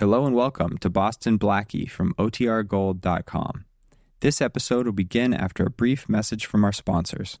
Hello and welcome to Boston Blackie from OTRGold.com. This episode will begin after a brief message from our sponsors.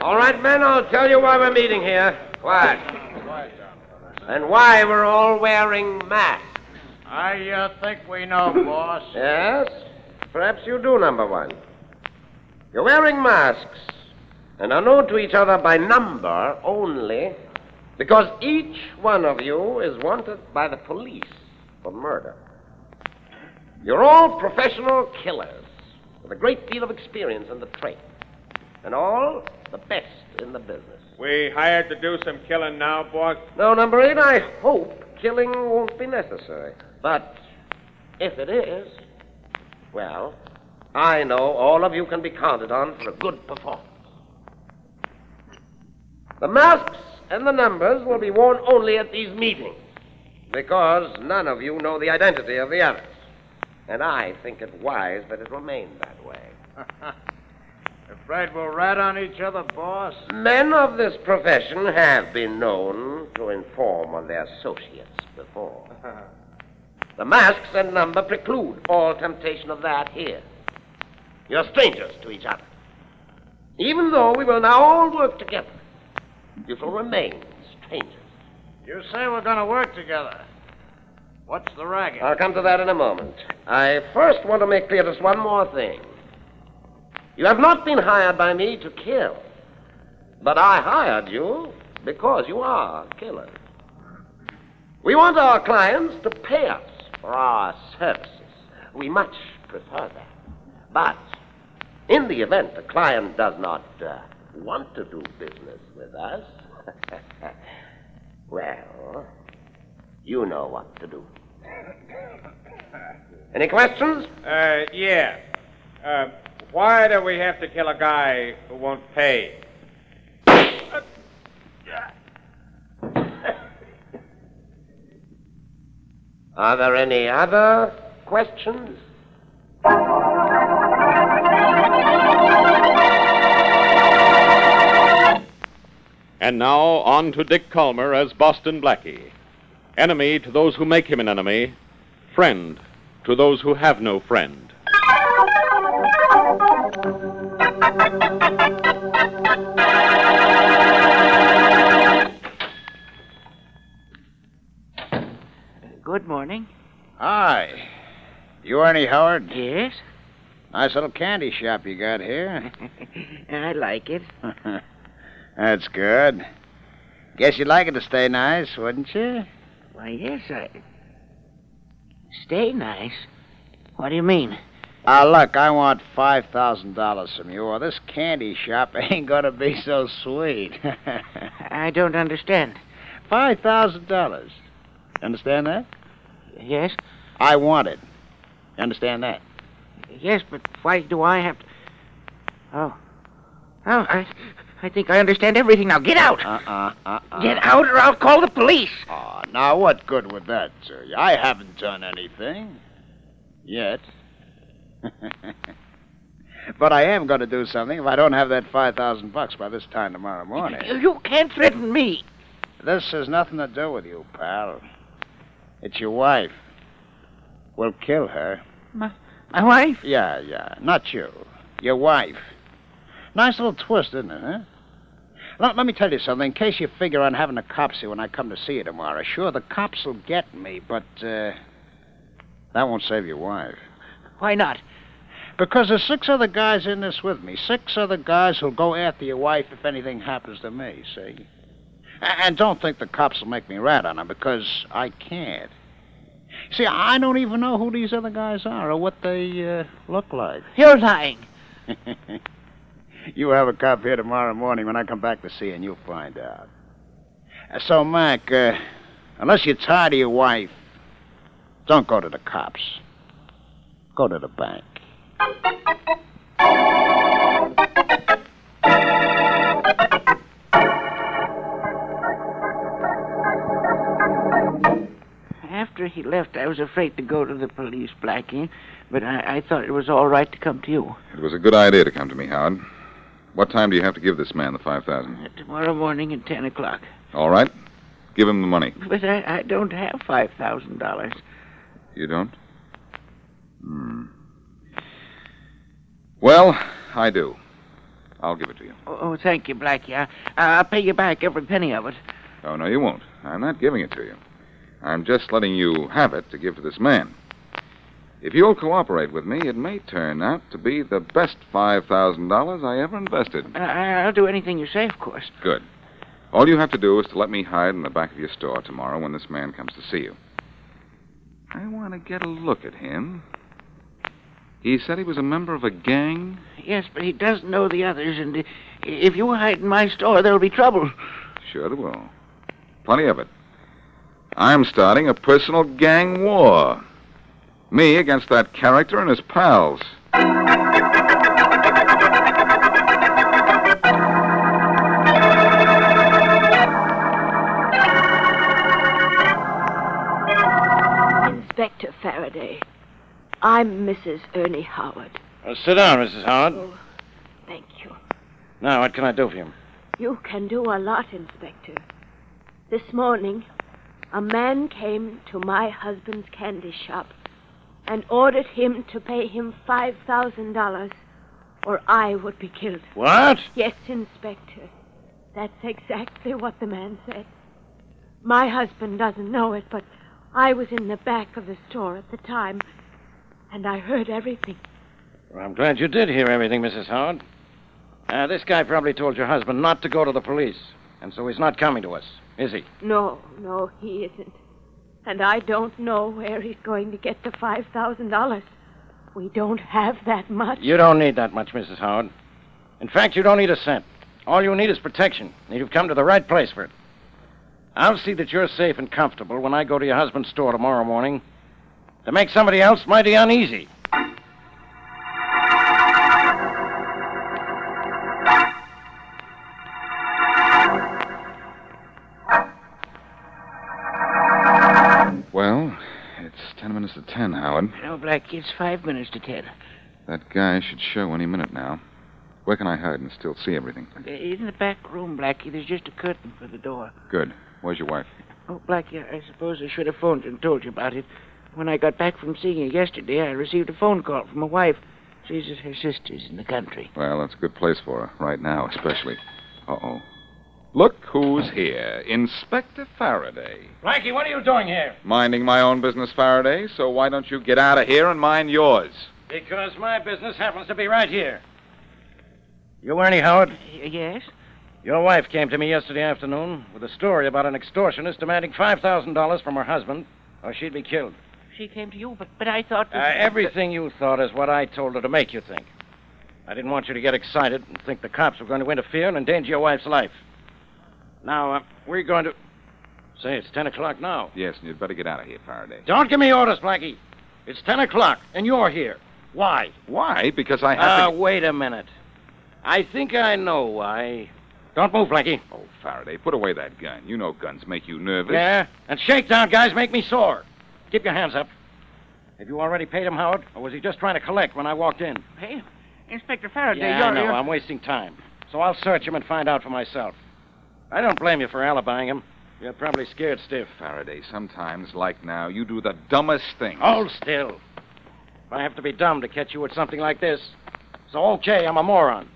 All right, men, I'll tell you why we're meeting here. What? And why we're all wearing masks. I uh, think we know, boss. Yes? Perhaps you do, number one. You're wearing masks and are known to each other by number only because each one of you is wanted by the police for murder. You're all professional killers with a great deal of experience in the trade, and all the best in the business. We hired to do some killing now, boss. No, number eight, I hope killing won't be necessary. But if it is, well, I know all of you can be counted on for a good performance. The masks and the numbers will be worn only at these meetings because none of you know the identity of the others. And I think it wise that it remain that way. Afraid we'll rat on each other, boss? Men of this profession have been known to inform on their associates before. the masks and number preclude all temptation of that here. You're strangers to each other. Even though we will now all work together, you shall remain strangers. You say we're going to work together. What's the racket? I'll come to that in a moment. I first want to make clear just one more thing. You have not been hired by me to kill, but I hired you because you are killers. We want our clients to pay us for our services. We much prefer that. But in the event the client does not uh, want to do business with us, well, you know what to do. Any questions? Uh, yeah. Uh, why do we have to kill a guy who won't pay? Are there any other questions? And now on to Dick Kollmar as Boston Blackie. Enemy to those who make him an enemy, friend to those who have no friend. Good morning. Hi. You Ernie Howard? Yes? Nice little candy shop you got here. I like it. That's good. Guess you'd like it to stay nice, wouldn't you? Why, yes, I. Stay nice? What do you mean? Ah, look, I want $5,000 from you, or this candy shop ain't gonna be so sweet. I don't understand. $5,000. Understand that? Yes? I want it. You understand that? Yes, but why do I have to. Oh. Oh, I, I think I understand everything now. Get out! Uh-uh, uh-uh. Get out or I'll call the police. Oh, now what good would that do you? I haven't done anything. Yet. but I am going to do something if I don't have that 5,000 bucks by this time tomorrow morning. You, you can't threaten me. This has nothing to do with you, pal. It's your wife. We'll kill her. My, my wife? Yeah, yeah. Not you. Your wife. Nice little twist, isn't it, huh? Let, let me tell you something. In case you figure on having the cops here when I come to see you tomorrow. Sure, the cops will get me, but, uh, that won't save your wife. Why not? Because there's six other guys in this with me. Six other guys who'll go after your wife if anything happens to me, see? A- And don't think the cops will make me rat on them, because I can't. See, I don't even know who these other guys are or what they uh, look like. You're lying. you have a cop here tomorrow morning when I come back to see you, and you'll find out. So, Mac, uh, unless you're tired of your wife, don't go to the cops. Go to the bank. After he left, I was afraid to go to the police, Blackie, but I, I thought it was all right to come to you. It was a good idea to come to me, Howard. What time do you have to give this man the 5000 Uh, Tomorrow morning at 10 o'clock. All right. Give him the money. But I, I don't have $5,000. You don't? Hmm. Well, I do. I'll give it to you. Oh, oh, thank you, Blackie. I, I'll pay you back every penny of it. Oh, no, you won't. I'm not giving it to you. I'm just letting you have it to give to this man. If you'll cooperate with me, it may turn out to be the best $5,000 I ever invested. I, I'll do anything you say, of course. Good. All you have to do is to let me hide in the back of your store tomorrow when this man comes to see you. I want to get a look at him. He said he was a member of a gang. Yes, but he doesn't know the others, and if you hide in my store, there'll be trouble. Sure there will. Plenty of it. I'm starting a personal gang war. Me against that character and his pals. Inspector Faraday. I'm Mrs. Ernie Howard. Uh, sit down, Mrs. Howard. Oh, thank you. Now, what can I do for you? You can do a lot, Inspector. This morning, a man came to my husband's candy shop and ordered him to pay him $5,000 or I would be killed. What? Yes, Inspector. That's exactly what the man said. My husband doesn't know it, but I was in the back of the store at the time, and I heard everything. Well, I'm glad you did hear everything, Mrs. Howard. Uh, this guy probably told your husband not to go to the police, and so he's not coming to us, is he? No, no, he isn't. And I don't know where he's going to get the $5,000. We don't have that much. You don't need that much, Mrs. Howard. In fact, you don't need a cent. All you need is protection, and you've come to the right place for it. I'll see that you're safe and comfortable when I go to your husband's store tomorrow morning. To make somebody else mighty uneasy. Ten minutes to ten, Howard. No, Blackie, it's five minutes to ten. That guy should show any minute now. Where can I hide and still see everything? Uh, In the back room, Blackie, there's just a curtain for the door. Good. Where's your wife? Oh, Blackie, I suppose I should have phoned and told you about it. When I got back from seeing you yesterday, I received a phone call from my wife. She's at her sister's in the country. Well, that's a good place for her, right now, especially. Uh oh. Look who's here Inspector Faraday. Blackie, what are you doing here? Minding my own business, Faraday, so why don't you get out of here and mind yours? Because my business happens to be right here. You Ernie Howard? Y- yes? Your wife came to me yesterday afternoon with a story about an extortionist demanding $5,000 from her husband, or she'd be killed. She came to you, but, but I thought. Uh, everything you thought is what I told her to make you think. I didn't want you to get excited and think the cops were going to interfere and endanger your wife's life. Now, uh, we're going to. Say, it's 10 o'clock now. Yes, and you'd better get out of here, Faraday. Don't give me orders, Blackie. It's 10 o'clock, and you're here. Why? Why? Because I have Ah, to... wait a minute. I think I know why. Don't move, Blackie. Oh, Faraday, put away that gun. You know guns make you nervous. Yeah? And shakedown guys make me sore. Keep your hands up. Have you already paid him, Howard? Or was he just trying to collect when I walked in? Hey, Inspector Faraday, Yeah, you're, I know. you're- I'm wasting time. So I'll search him and find out for myself. I don't blame you for alibying him. You're probably scared stiff. Faraday, sometimes, like now, you do the dumbest thing. Hold still. If I have to be dumb to catch you with something like this. So, okay, I'm a moron.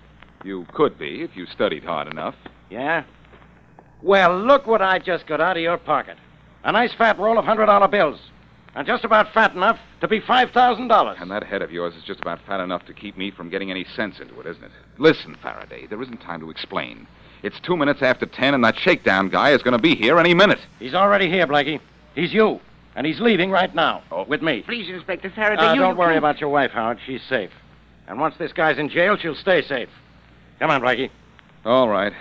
You could be if you studied hard enough. Yeah? Well, look what I just got out of your pocket. A nice fat roll of $100 bills. And just about fat enough to be $5,000. And that head of yours is just about fat enough to keep me from getting any sense into it, isn't it? Listen, Faraday, there isn't time to explain. It's two minutes after ten, and that shakedown guy is going to be here any minute. He's already here, Blackie. He's you. And he's leaving right now. Oh. With me. Please, Inspector Faraday, Uh, you... don't you worry can't- about your wife, Howard. She's safe. And once this guy's in jail, she'll stay safe. Come on, Blackie. All right.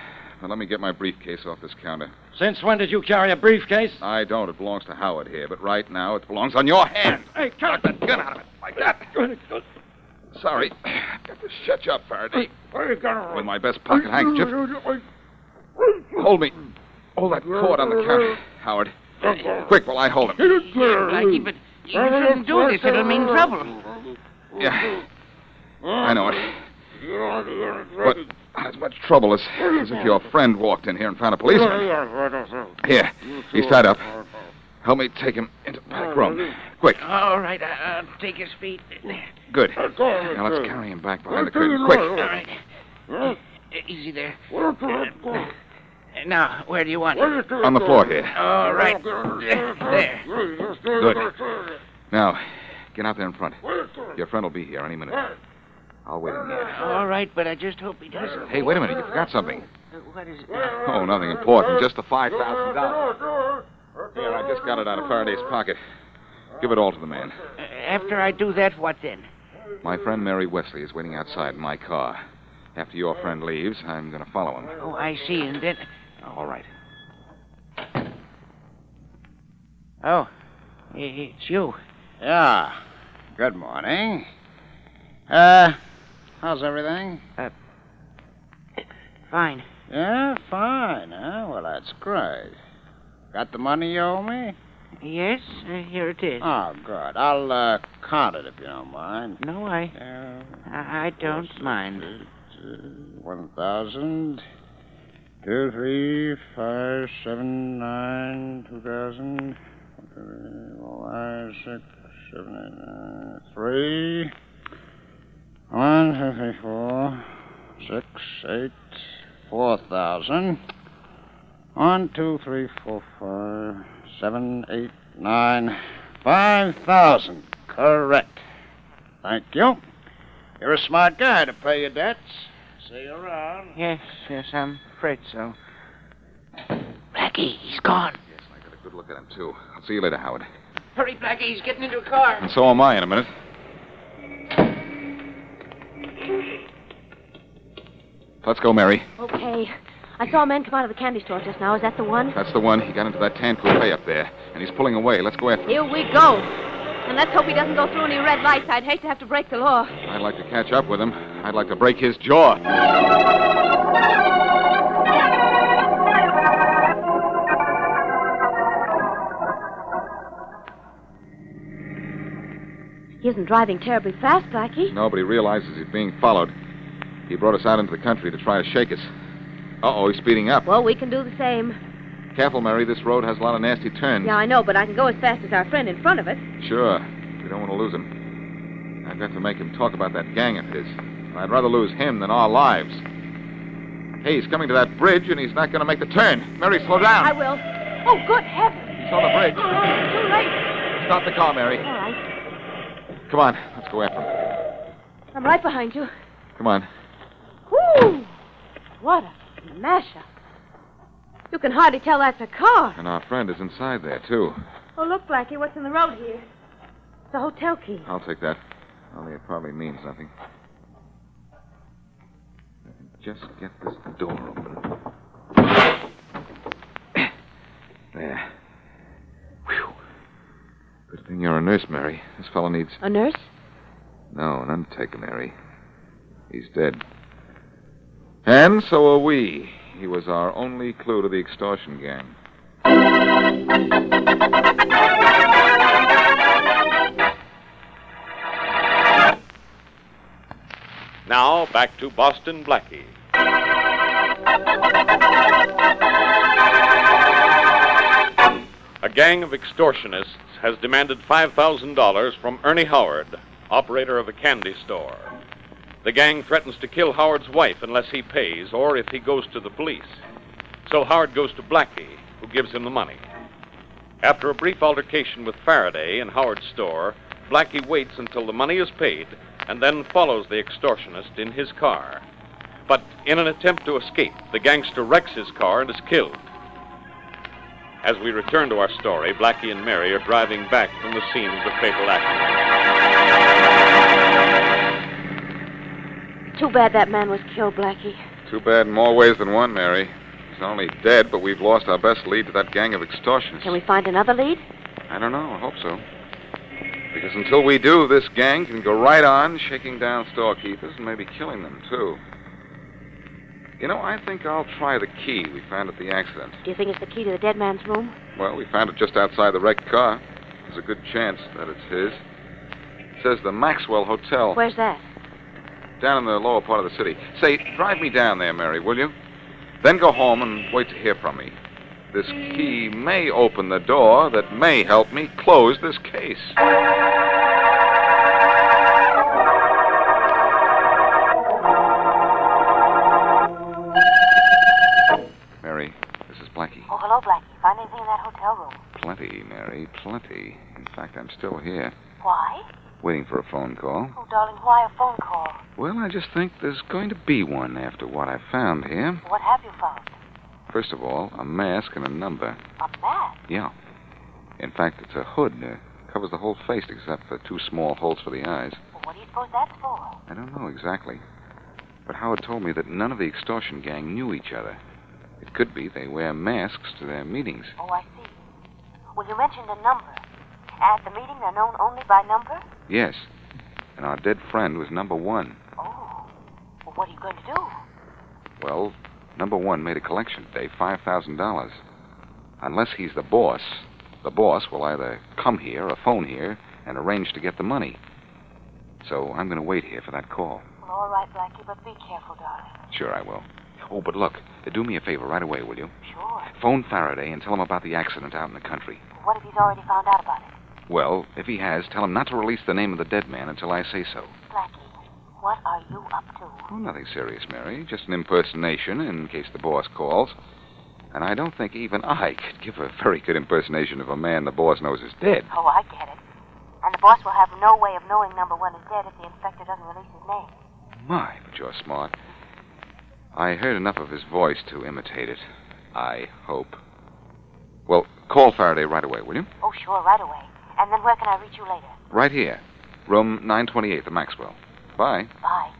Now, let me get my briefcase off this counter. Since when did you carry a briefcase? I don't. It belongs to Howard here, but right now it belongs on your hand. Hey, Knock that gun out of it. Like that. Sorry. Got to shut you up, Faraday. With my best pocket handkerchief. Hold me. Hold that cord on the counter, Howard. Quick, while I hold him. Blackie, but you shouldn't do this. It'll mean trouble. Yeah. I know it. But not as much trouble as, as if your friend walked in here and found a policeman. Here, he's tied up. Help me take him into the back room. Quick. All right, I- I'll take his feet. Good. Now let's carry him back behind the curtain. Quick. All right. Uh, easy there. Uh, now, where do you want it? On the floor here. All right. There. Good. Now, get out there in front. Your friend will be here any minute. I'll wait in here. All right, but I just hope he doesn't. Hey, wait a minute. You forgot something. Uh, What is it? Oh, nothing important. Just the $5,000. Here, I just got it out of Faraday's pocket. Give it all to the man. Uh, After I do that, what then? My friend Mary Wesley is waiting outside in my car. After your friend leaves, I'm going to follow him. Oh, I see, and then... All right. Oh, it's you. Yeah. Good morning. Uh, how's everything? Fine. Yeah, fine, huh? Well, that's great. Got the money you owe me? Yes, uh, here it is. Oh, good. I'll uh, count it if you don't mind. No, I... Uh, I I don't mind. One thousand. Two, three, five, seven, nine, two thousand. Five, six, seven, eight, nine, three. One, two, three, four, six, eight, four thousand. One, two, three, four, five, seven, eight, nine, five thousand. Correct. Thank you. You're a smart guy to pay your debts. See you around. Yes, yes, I'm afraid so. Blackie, he's gone. Yes, I got a good look at him, too. I'll see you later, Howard. Hurry, Blackie, he's getting into a car. And so am I in a minute. Let's go, Mary. Okay. I saw a man come out of the candy store just now. Is that the one? That's the one. He got into that tan coupe up there, and he's pulling away. Let's go after him. Here we go. And let's hope he doesn't go through any red lights. I'd hate to have to break the law. I'd like to catch up with him. I'd like to break his jaw. He isn't driving terribly fast, Blackie. Nobody realizes he's being followed. He brought us out into the country to try to shake us. Uh-oh, he's speeding up. Well, we can do the same. Careful, Mary. This road has a lot of nasty turns. Yeah, I know, but I can go as fast as our friend in front of us. Sure. We don't want to lose him. I've got to make him talk about that gang of his. I'd rather lose him than our lives. Hey, he's coming to that bridge, and he's not going to make the turn. Mary, slow down. I will. Oh, good heavens. He's on the bridge. Oh, too late. Stop the car, Mary. All right. Come on. Let's go after him. I'm right behind you. Come on. What a smash-up. You can hardly tell that's a car. And our friend is inside there, too. Oh, look, Blackie, what's in the road here? It's a hotel key. I'll take that. Only it probably means nothing. Just get this door open. There. Whew. Good thing you're a nurse, Mary. This fellow needs. A nurse? No, an undertaker, Mary. He's dead. And so are we. He was our only clue to the extortion gang. Now, back to Boston Blackie. A gang of extortionists has demanded $5,000 from Ernie Howard, operator of a candy store. The gang threatens to kill Howard's wife unless he pays or if he goes to the police. So Howard goes to Blackie, who gives him the money. After a brief altercation with Faraday in Howard's store, Blackie waits until the money is paid and then follows the extortionist in his car. But in an attempt to escape, the gangster wrecks his car and is killed. As we return to our story, Blackie and Mary are driving back from the scene of the fatal accident. Too bad that man was killed, Blackie. Too bad in more ways than one, Mary. He's not only dead, but we've lost our best lead to that gang of extortionists. Can we find another lead? I don't know. I hope so. Because until we do, this gang can go right on shaking down storekeepers and maybe killing them, too. You know, I think I'll try the key we found at the accident. Do you think it's the key to the dead man's room? Well, we found it just outside the wrecked car. There's a good chance that it's his. It says the Maxwell Hotel. Where's that? Down in the lower part of the city. Say, drive me down there, Mary, will you? Then go home and wait to hear from me. This key may open the door that may help me close this case. Mary, this is Blackie. Oh, hello, Blackie. Find anything in that hotel room? Plenty, Mary, plenty. In fact, I'm still here, Why? waiting for a phone call. Oh, darling, why a phone call? Well, I just think there's going to be one after what I found here. What have you found? First of all, a mask and a number. A mask? Yeah. In fact, it's a hood. Uh, covers the whole face except for two small holes for the eyes. Well, what do you suppose that's for? I don't know exactly. But Howard told me that none of the extortion gang knew each other. It could be they wear masks to their meetings. Oh, I see. Well, you mentioned a number. At the meeting, they're known only by number? Yes. And our dead friend was number one. What are you going to do? Well, number one made a collection today, $5,000. Unless he's the boss, the boss will either come here or phone here and arrange to get the money. So I'm going to wait here for that call. Well, all right, Blackie, but be careful, darling. Sure, I will. Oh, but look, do me a favor right away, will you? Sure. Phone Faraday and tell him about the accident out in the country. What if he's already found out about it? Well, if he has, tell him not to release the name of the dead man until I say so. What are you up to? Oh, nothing serious, Mary. Just an impersonation in case the boss calls. And I don't think even I could give a very good impersonation of a man the boss knows is dead. Oh, I get it. And the boss will have no way of knowing number one is dead if the inspector doesn't release his name. My, but you're smart. I heard enough of his voice to imitate it. I hope. Well, call Faraday right away, will you? Oh, sure, right away. And then where can I reach you later? Right here. Room 928, the Maxwell. Bye. Bye.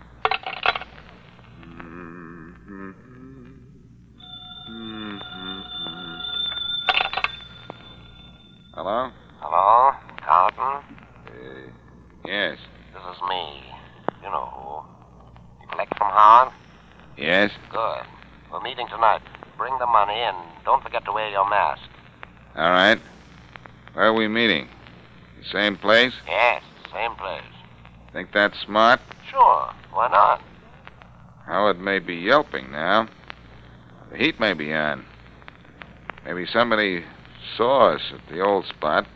Hello? Hello? Carlton? Uh, yes. This is me. You know who. You collect from Howard? Yes? Good. We're meeting tonight. Bring the money and don't forget to wear your mask. All right. Where are we meeting? The same place? Yes, same place. Think that's smart? Sure. Why not? Howard may be yelping now. The heat may be on. Maybe somebody saw us at the old spot.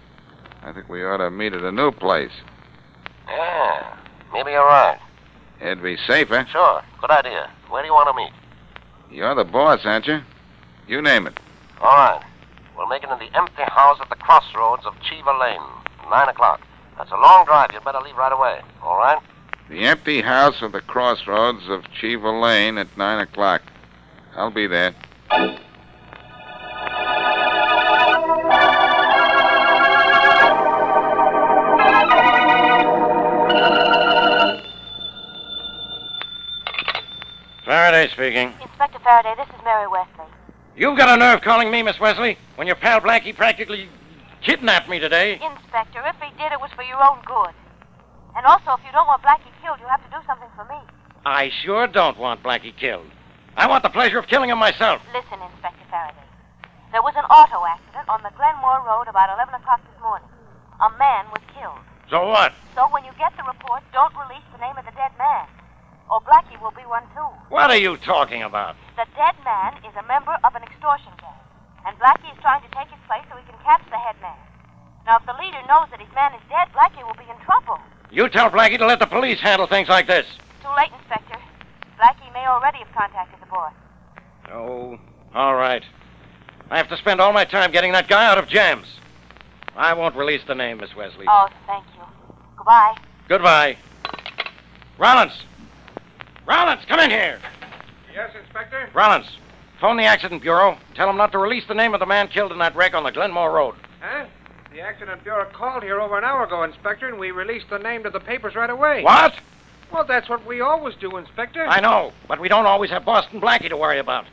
I think we ought to meet at a new place. Yeah, maybe you're right. It'd be safer. Sure. Good idea. Where do you want to meet? You're the boss, aren't you? You name it. All right. We'll make it in the empty house at the crossroads of Cheever Lane. Nine o'clock. That's a long drive. You'd better leave right away. All right? The empty house at the crossroads of Cheever Lane at 9 o'clock. I'll be there. Faraday speaking. Inspector Faraday, this is Mary Wesley. You've got a nerve calling me, Miss Wesley, when your pal Blackie practically kidnapped me today. Inspector, if he did, it was for your own good. And also, if you don't want Blackie killed, you have to do something for me. I sure don't want Blackie killed. I want the pleasure of killing him myself. Listen, Inspector Faraday. There was an auto accident on the Glenmore Road about 11 o'clock this morning. A man was killed. So what? So when you get the report, don't release the name of the dead man. Or Blackie will be one too. What are you talking about? The dead man is a member of an extortion gang. And Blackie is trying to take his place so he can catch the head man. Now, if the leader knows that his man is dead, Blackie will be in trouble. You tell Blackie to let the police handle things like this. Too late, Inspector. Blackie may already have contacted the boss. Oh, all right. I have to spend all my time getting that guy out of jams. I won't release the name, Miss Wesley. Oh, thank you. Goodbye. Goodbye. Rollins! Rollins, come in here. Yes, Inspector? Rollins, phone the accident bureau. Tell them not to release the name of the man killed in that wreck on the Glenmore Road. Huh? The accident bureau called here over an hour ago, Inspector, and we released the name to the papers right away. What? Well, that's what we always do, Inspector. I know, but we don't always have Boston Blackie to worry about.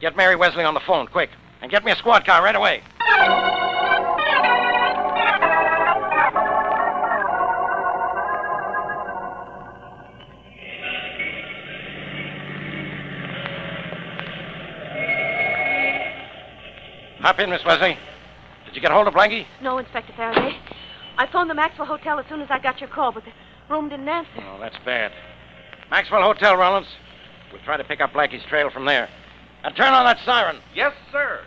Get Mary Wesley on the phone, quick. And get me a squad car right away. Hop in, Miss Wesley. Did you get hold of Blackie? No, Inspector Faraday. I phoned the Maxwell Hotel as soon as I got your call, but the room didn't answer. Oh, that's bad. Maxwell Hotel, Rollins. We'll try to pick up Blackie's trail from there. And turn on that siren. Yes, sir.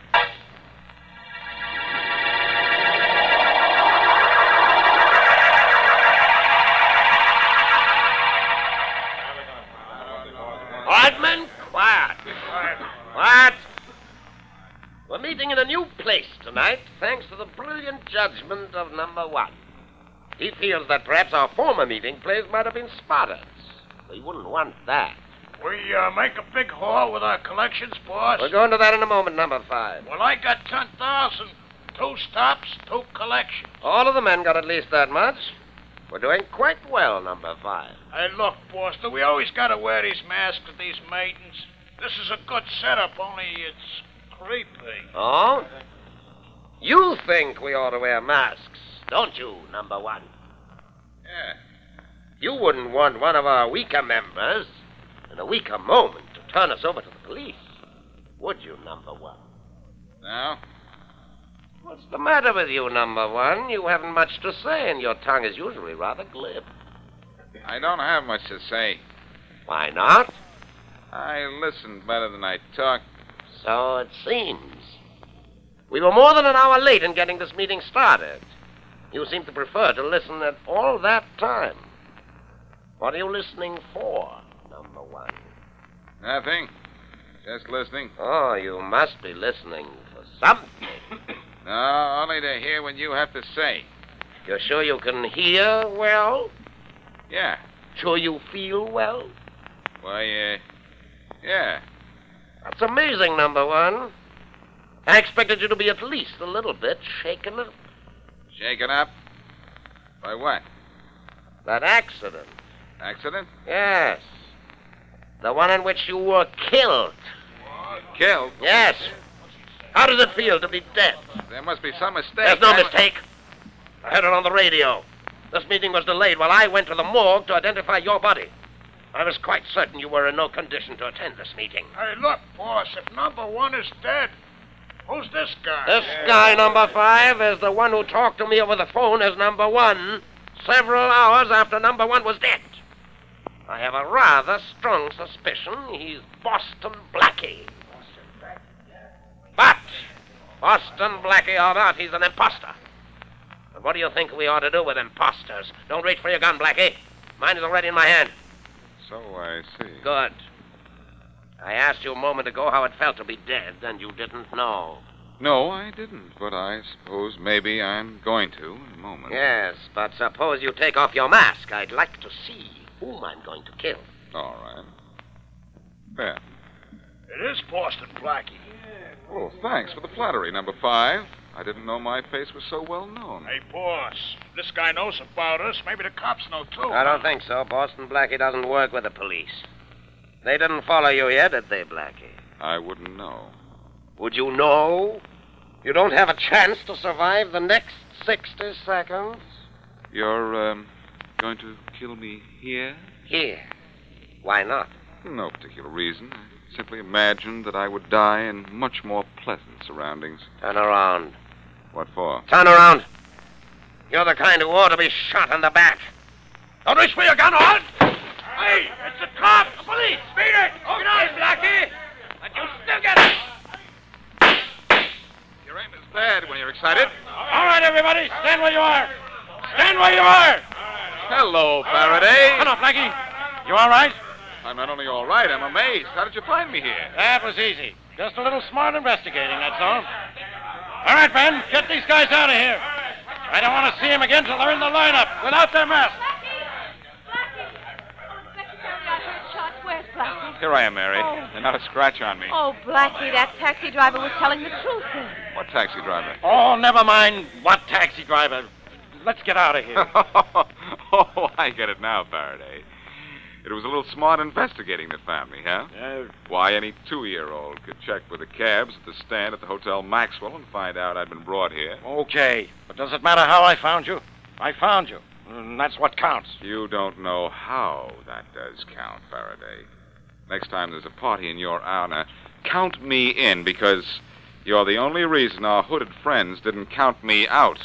Tonight, thanks to the brilliant judgment of number one. He feels that perhaps our former meeting place might have been spotted. We wouldn't want that. We uh, make a big haul with our collections, boss. We'll go into that in a moment, number five. Well, I got 10,000. Two stops, two collections. All of the men got at least that much. We're doing quite well, number five. Hey, look, boss, we always got to wear these masks at these meetings? This is a good setup, only it's creepy. Oh? You think we ought to wear masks, don't you, number one? Yeah. You wouldn't want one of our weaker members in a weaker moment to turn us over to the police, would you, number one? No? What's the matter with you, number one? You haven't much to say, and your tongue is usually rather glib. I don't have much to say. Why not? I listen better than I talk. So it seems. We were more than an hour late in getting this meeting started. You seem to prefer to listen at all that time. What are you listening for, number one? Nothing. Just listening. Oh, you must be listening for something. No, only to hear what you have to say. You're sure you can hear well? Yeah. Sure you feel well? Why, uh, yeah. That's amazing, number one. I expected you to be at least a little bit shaken up. Shaken up? By what? That accident. Accident? Yes. The one in which you were killed. Killed? Yes. How does it feel to be dead? There must be some mistake. There's no I- mistake. I heard it on the radio. This meeting was delayed while I went to the morgue to identify your body. I was quite certain you were in no condition to attend this meeting. Hey, look, boss, if number one is dead, who's this guy? This guy, number five, is the one who talked to me over the phone as number one several hours after number one was dead. I have a rather strong suspicion he's Boston Blackie. But, Boston Blackie or not, he's an imposter. And what do you think we ought to do with imposters? Don't reach for your gun, Blackie. Mine is already in my hand. So I see. Good. I asked you a moment ago how it felt to be dead, and you didn't know. No, I didn't, but I suppose maybe I'm going to in a moment. Yes, but suppose you take off your mask. I'd like to see whom I'm going to kill. All right. There. It is Boston Blackie. Oh, thanks for the flattery, number five. I didn't know my face was so well known. Hey, boss, this guy knows about us. Maybe the cops know, too. I don't think so. Boston Blackie doesn't work with the police. They didn't follow you yet, did they, Blackie? I wouldn't know. Would you know You don't have a chance to survive the next 60 seconds. You're, um, going to kill me here? Here. Why not? No particular reason. I simply imagined that I would die in much more pleasant surroundings. Turn around. What for? Turn around. You're the kind who ought to be shot in the back. Don't reach for your gun, all. Hey, it's the cops! The police! Beat it! Okay, Blackie! But you still get it! Your aim is bad when you're excited. All right, everybody, stand where you are. Stand where you are. Hello, Faraday. On, Blackie. You all right? I'm not only all right, I'm amazed. How did you find me here? That was easy. Just a little smart investigating, that's all. All right, Ben, get these guys out of here. I don't want to see them again till they're in the lineup without their masks. Where's Blackie? Here I am, Mary. And not a scratch on me. Oh, Blackie, that taxi driver was telling the truth then. What taxi driver? Oh, never mind what taxi driver. Let's get out of here. oh, I get it now, Faraday. It was a little smart investigating the family, huh? Uh, Why, any two-year-old could check with the cabs at the stand at the Hotel Maxwell and find out I'd been brought here. okay, but does it matter how I found you? I found you, and that's what counts. You don't know how that does count, Faraday. Next time there's a party in your honor, count me in because you're the only reason our hooded friends didn't count me out.